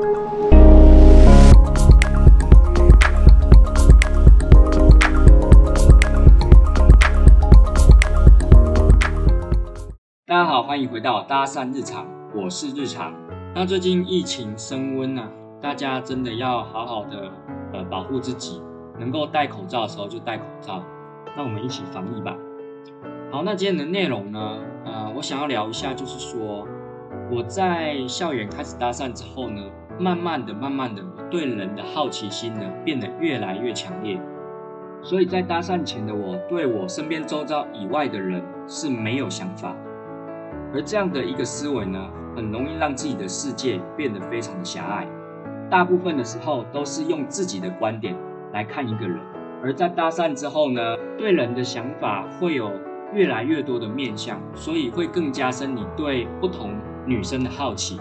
大家好，欢迎回到搭讪日常，我是日常。那最近疫情升温啊，大家真的要好好的呃保护自己，能够戴口罩的时候就戴口罩。那我们一起防疫吧。好，那今天的内容呢，呃，我想要聊一下，就是说我在校园开始搭讪之后呢，慢慢的、慢慢的，我对人的好奇心呢变得越来越强烈。所以在搭讪前的我，对我身边周遭以外的人是没有想法。而这样的一个思维呢，很容易让自己的世界变得非常的狭隘。大部分的时候都是用自己的观点来看一个人，而在搭讪之后呢，对人的想法会有越来越多的面向，所以会更加深你对不同女生的好奇。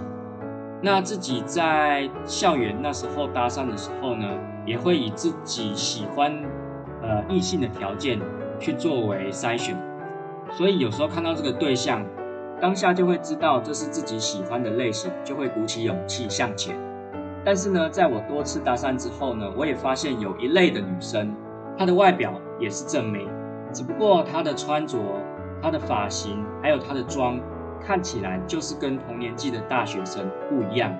那自己在校园那时候搭讪的时候呢，也会以自己喜欢呃异性的条件去作为筛选，所以有时候看到这个对象。当下就会知道这是自己喜欢的类型，就会鼓起勇气向前。但是呢，在我多次搭讪之后呢，我也发现有一类的女生，她的外表也是正美，只不过她的穿着、她的发型还有她的妆，看起来就是跟同年纪的大学生不一样，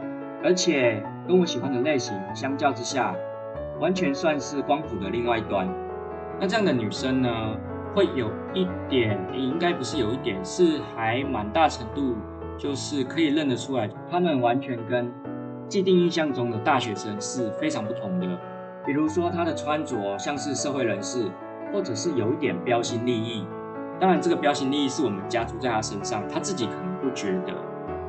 而且跟我喜欢的类型相较之下，完全算是光谱的另外一端。那这样的女生呢，会有一点，应该不是有一点，是还蛮大程度，就是可以认得出来，她们完全跟既定印象中的大学生是非常不同的。比如说她的穿着像是社会人士，或者是有一点标新立异。当然，这个标新立异是我们家族在他身上，他自己可能不觉得。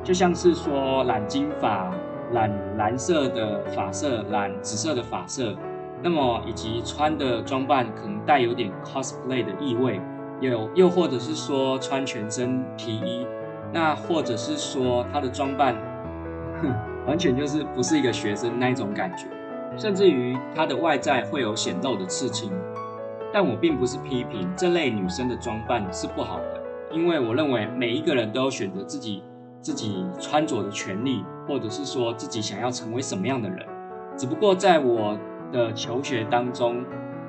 就像是说染金发、染蓝色的发色、染紫色的发色。那么以及穿的装扮可能带有点 cosplay 的意味，有又或者是说穿全身皮衣，那或者是说他的装扮，哼，完全就是不是一个学生那一种感觉，甚至于他的外在会有显露的刺青。但我并不是批评这类女生的装扮是不好的，因为我认为每一个人都有选择自己自己穿着的权利，或者是说自己想要成为什么样的人，只不过在我。的求学当中，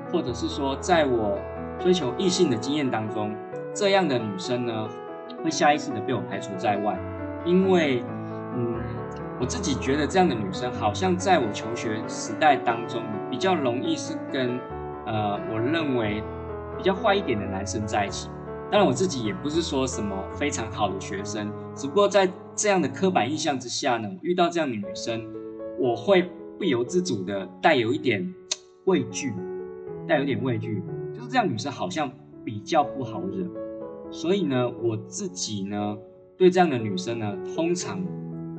或者是说，在我追求异性的经验当中，这样的女生呢，会下意识的被我排除在外，因为，嗯，我自己觉得这样的女生好像在我求学时代当中比较容易是跟，呃，我认为比较坏一点的男生在一起。当然，我自己也不是说什么非常好的学生，只不过在这样的刻板印象之下呢，遇到这样的女生，我会。不由自主的带有一点畏惧，带有点畏惧，就是这样，女生好像比较不好惹，所以呢，我自己呢，对这样的女生呢，通常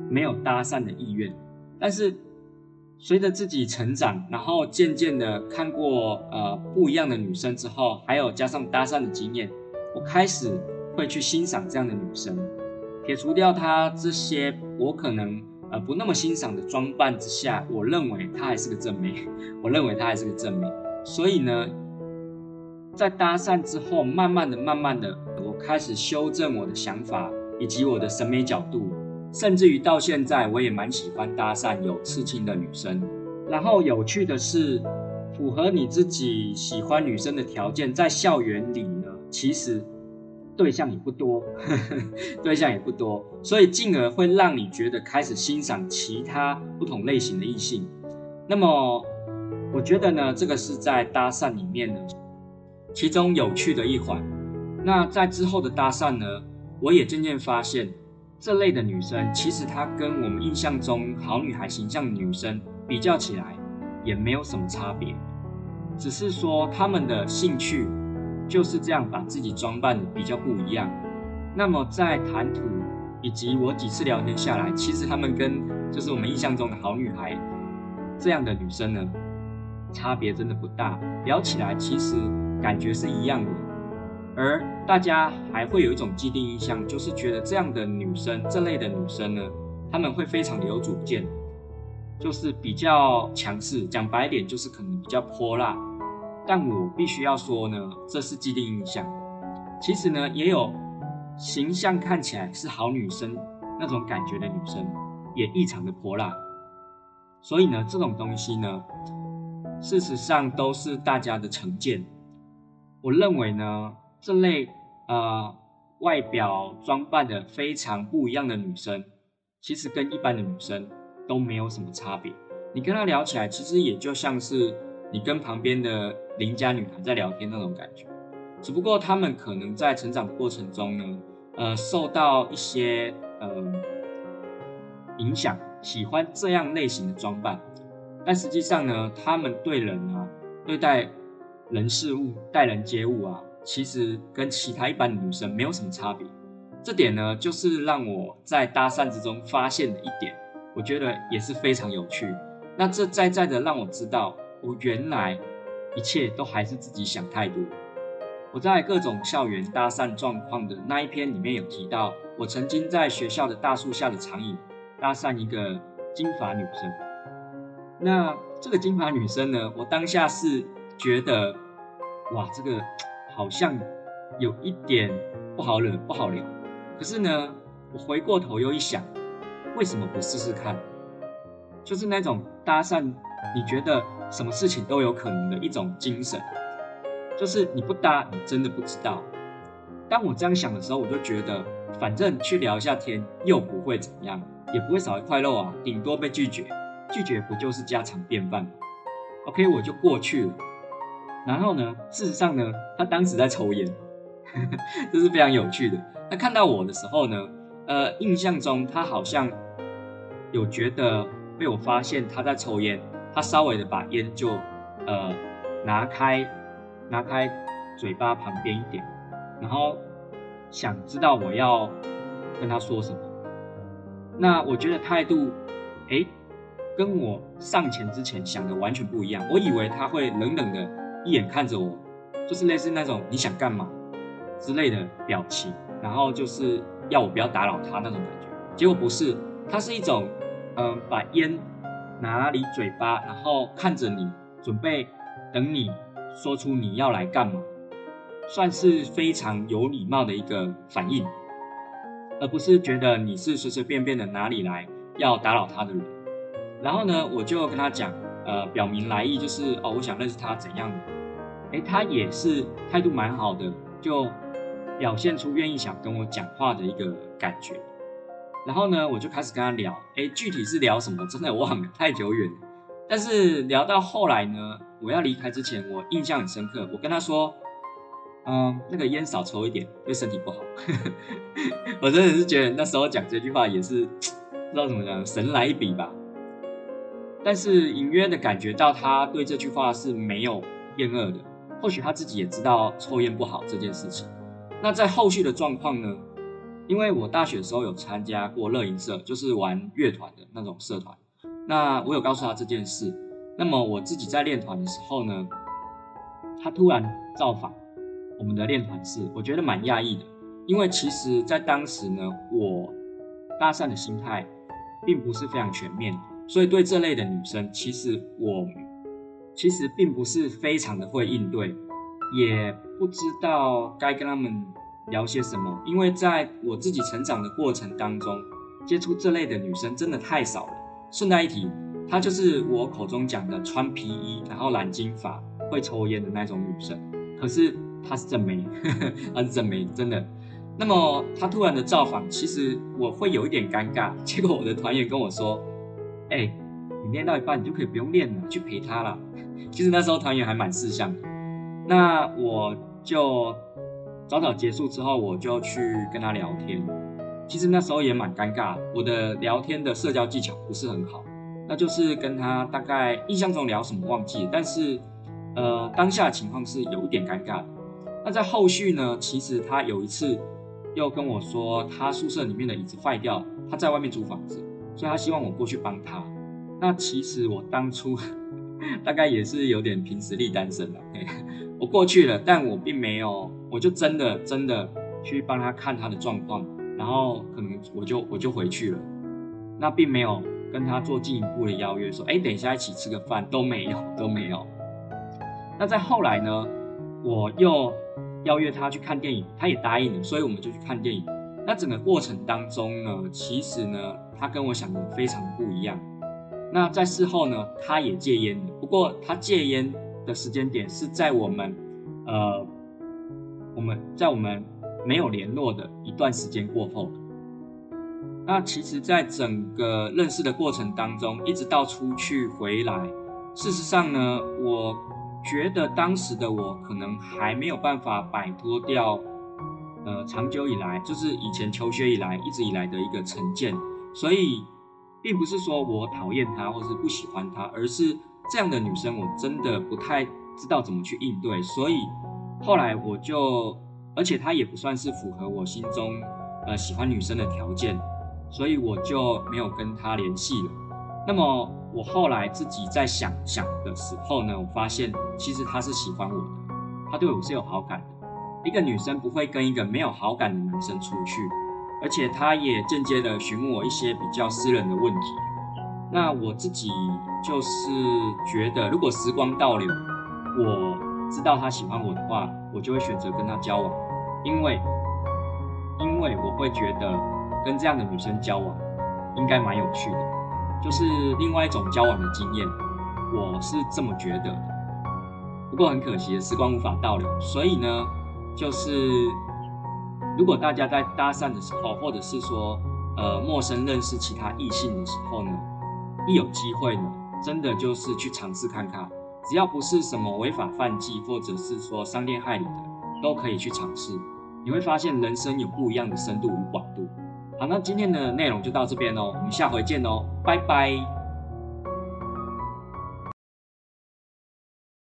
没有搭讪的意愿。但是随着自己成长，然后渐渐的看过呃不一样的女生之后，还有加上搭讪的经验，我开始会去欣赏这样的女生，撇除掉她这些我可能。呃，不那么欣赏的装扮之下，我认为她还是个正妹。我认为她还是个正妹。所以呢，在搭讪之后，慢慢的、慢慢的，我开始修正我的想法以及我的审美角度，甚至于到现在，我也蛮喜欢搭讪有刺青的女生。然后有趣的是，符合你自己喜欢女生的条件，在校园里呢，其实。对象也不多，呵呵，对象也不多，所以进而会让你觉得开始欣赏其他不同类型的异性。那么，我觉得呢，这个是在搭讪里面呢，其中有趣的一环。那在之后的搭讪呢，我也渐渐发现，这类的女生其实她跟我们印象中好女孩形象的女生比较起来，也没有什么差别，只是说她们的兴趣。就是这样把自己装扮的比较不一样。那么在谈吐以及我几次聊天下来，其实她们跟就是我们印象中的好女孩这样的女生呢，差别真的不大。聊起来其实感觉是一样的，而大家还会有一种既定印象，就是觉得这样的女生，这类的女生呢，她们会非常的有主见，就是比较强势。讲白点，就是可能比较泼辣。但我必须要说呢，这是既定印象。其实呢，也有形象看起来是好女生那种感觉的女生，也异常的泼辣。所以呢，这种东西呢，事实上都是大家的成见。我认为呢，这类呃外表装扮的非常不一样的女生，其实跟一般的女生都没有什么差别。你跟她聊起来，其实也就像是你跟旁边的邻家女孩在聊天那种感觉。只不过她们可能在成长的过程中呢，呃，受到一些呃影响，喜欢这样类型的装扮。但实际上呢，她们对人啊，对待人事物、待人接物啊，其实跟其他一般的女生没有什么差别。这点呢，就是让我在搭讪之中发现的一点，我觉得也是非常有趣。那这在在的让我知道，我原来一切都还是自己想太多。我在各种校园搭讪状况的那一篇里面有提到，我曾经在学校的大树下的长椅搭讪一个金发女生。那这个金发女生呢，我当下是觉得，哇，这个好像有一点不好惹，不好聊。可是呢，我回过头又一想，为什么不试试看？就是那种搭讪，你觉得什么事情都有可能的一种精神，就是你不搭，你真的不知道。当我这样想的时候，我就觉得，反正去聊一下天又不会怎么样，也不会少一块肉啊，顶多被拒绝，拒绝不就是家常便饭吗？OK，我就过去了。然后呢，事实上呢，他当时在抽烟，这是非常有趣的。他看到我的时候呢，呃，印象中他好像有觉得。被我发现他在抽烟，他稍微的把烟就呃拿开，拿开嘴巴旁边一点，然后想知道我要跟他说什么。那我觉得态度，诶，跟我上前之前想的完全不一样。我以为他会冷冷的一眼看着我，就是类似那种你想干嘛之类的表情，然后就是要我不要打扰他那种感觉。结果不是，他是一种。嗯，把烟拿离嘴巴，然后看着你，准备等你说出你要来干嘛，算是非常有礼貌的一个反应，而不是觉得你是随随便便的哪里来要打扰他的人。然后呢，我就跟他讲，呃，表明来意，就是哦，我想认识他怎样。哎，他也是态度蛮好的，就表现出愿意想跟我讲话的一个感觉。然后呢，我就开始跟他聊，诶，具体是聊什么，真的忘了，太久远了。但是聊到后来呢，我要离开之前，我印象很深刻。我跟他说，嗯，那个烟少抽一点，对身体不好。我真的是觉得那时候讲这句话也是，不知道怎么讲，神来一笔吧。但是隐约的感觉到他对这句话是没有厌恶的，或许他自己也知道抽烟不好这件事情。那在后续的状况呢？因为我大学的时候有参加过乐营社，就是玩乐团的那种社团。那我有告诉他这件事。那么我自己在练团的时候呢，他突然造访我们的练团室，我觉得蛮讶异的。因为其实，在当时呢，我搭讪的心态并不是非常全面，所以对这类的女生，其实我其实并不是非常的会应对，也不知道该跟他们。聊些什么？因为在我自己成长的过程当中，接触这类的女生真的太少了。顺带一提，她就是我口中讲的穿皮衣，然后染金发、会抽烟的那种女生。可是她是正妹，她是正妹，真的。那么她突然的造访，其实我会有一点尴尬。结果我的团员跟我说：“哎、你练到一半，你就可以不用练了，去陪她了。”其实那时候团员还蛮识相的。那我就。早早结束之后，我就去跟他聊天。其实那时候也蛮尴尬，我的聊天的社交技巧不是很好。那就是跟他大概印象中聊什么忘记，但是呃当下情况是有一点尴尬的。那在后续呢，其实他有一次又跟我说，他宿舍里面的椅子坏掉，他在外面租房子，所以他希望我过去帮他。那其实我当初大概也是有点凭实力单身了，我过去了，但我并没有。我就真的真的去帮他看他的状况，然后可能我就我就回去了，那并没有跟他做进一步的邀约，说哎，等一下一起吃个饭，都没有都没有。那在后来呢，我又邀约他去看电影，他也答应了，所以我们就去看电影。那整个过程当中呢，其实呢，他跟我想的非常不一样。那在事后呢，他也戒烟。不过他戒烟的时间点是在我们，呃，我们在我们没有联络的一段时间过后。那其实，在整个认识的过程当中，一直到出去回来，事实上呢，我觉得当时的我可能还没有办法摆脱掉，呃，长久以来就是以前求学以来一直以来的一个成见，所以并不是说我讨厌她或是不喜欢她，而是这样的女生我真的不太知道怎么去应对，所以后来我就，而且她也不算是符合我心中呃喜欢女生的条件。所以我就没有跟她联系了。那么我后来自己在想想的时候呢，我发现其实她是喜欢我的，她对我是有好感的。一个女生不会跟一个没有好感的男生出去，而且他也间接的询问我一些比较私人的问题。那我自己就是觉得，如果时光倒流，我知道他喜欢我的话，我就会选择跟他交往，因为因为我会觉得。跟这样的女生交往，应该蛮有趣的，就是另外一种交往的经验，我是这么觉得的。不过很可惜，时光无法倒流，所以呢，就是如果大家在搭讪的时候，或者是说呃陌生认识其他异性的时候呢，一有机会呢，真的就是去尝试看看，只要不是什么违法犯纪，或者是说伤天害理的，都可以去尝试。你会发现人生有不一样的深度与广度。好，那今天的内容就到这边喽，我们下回见喽，拜拜。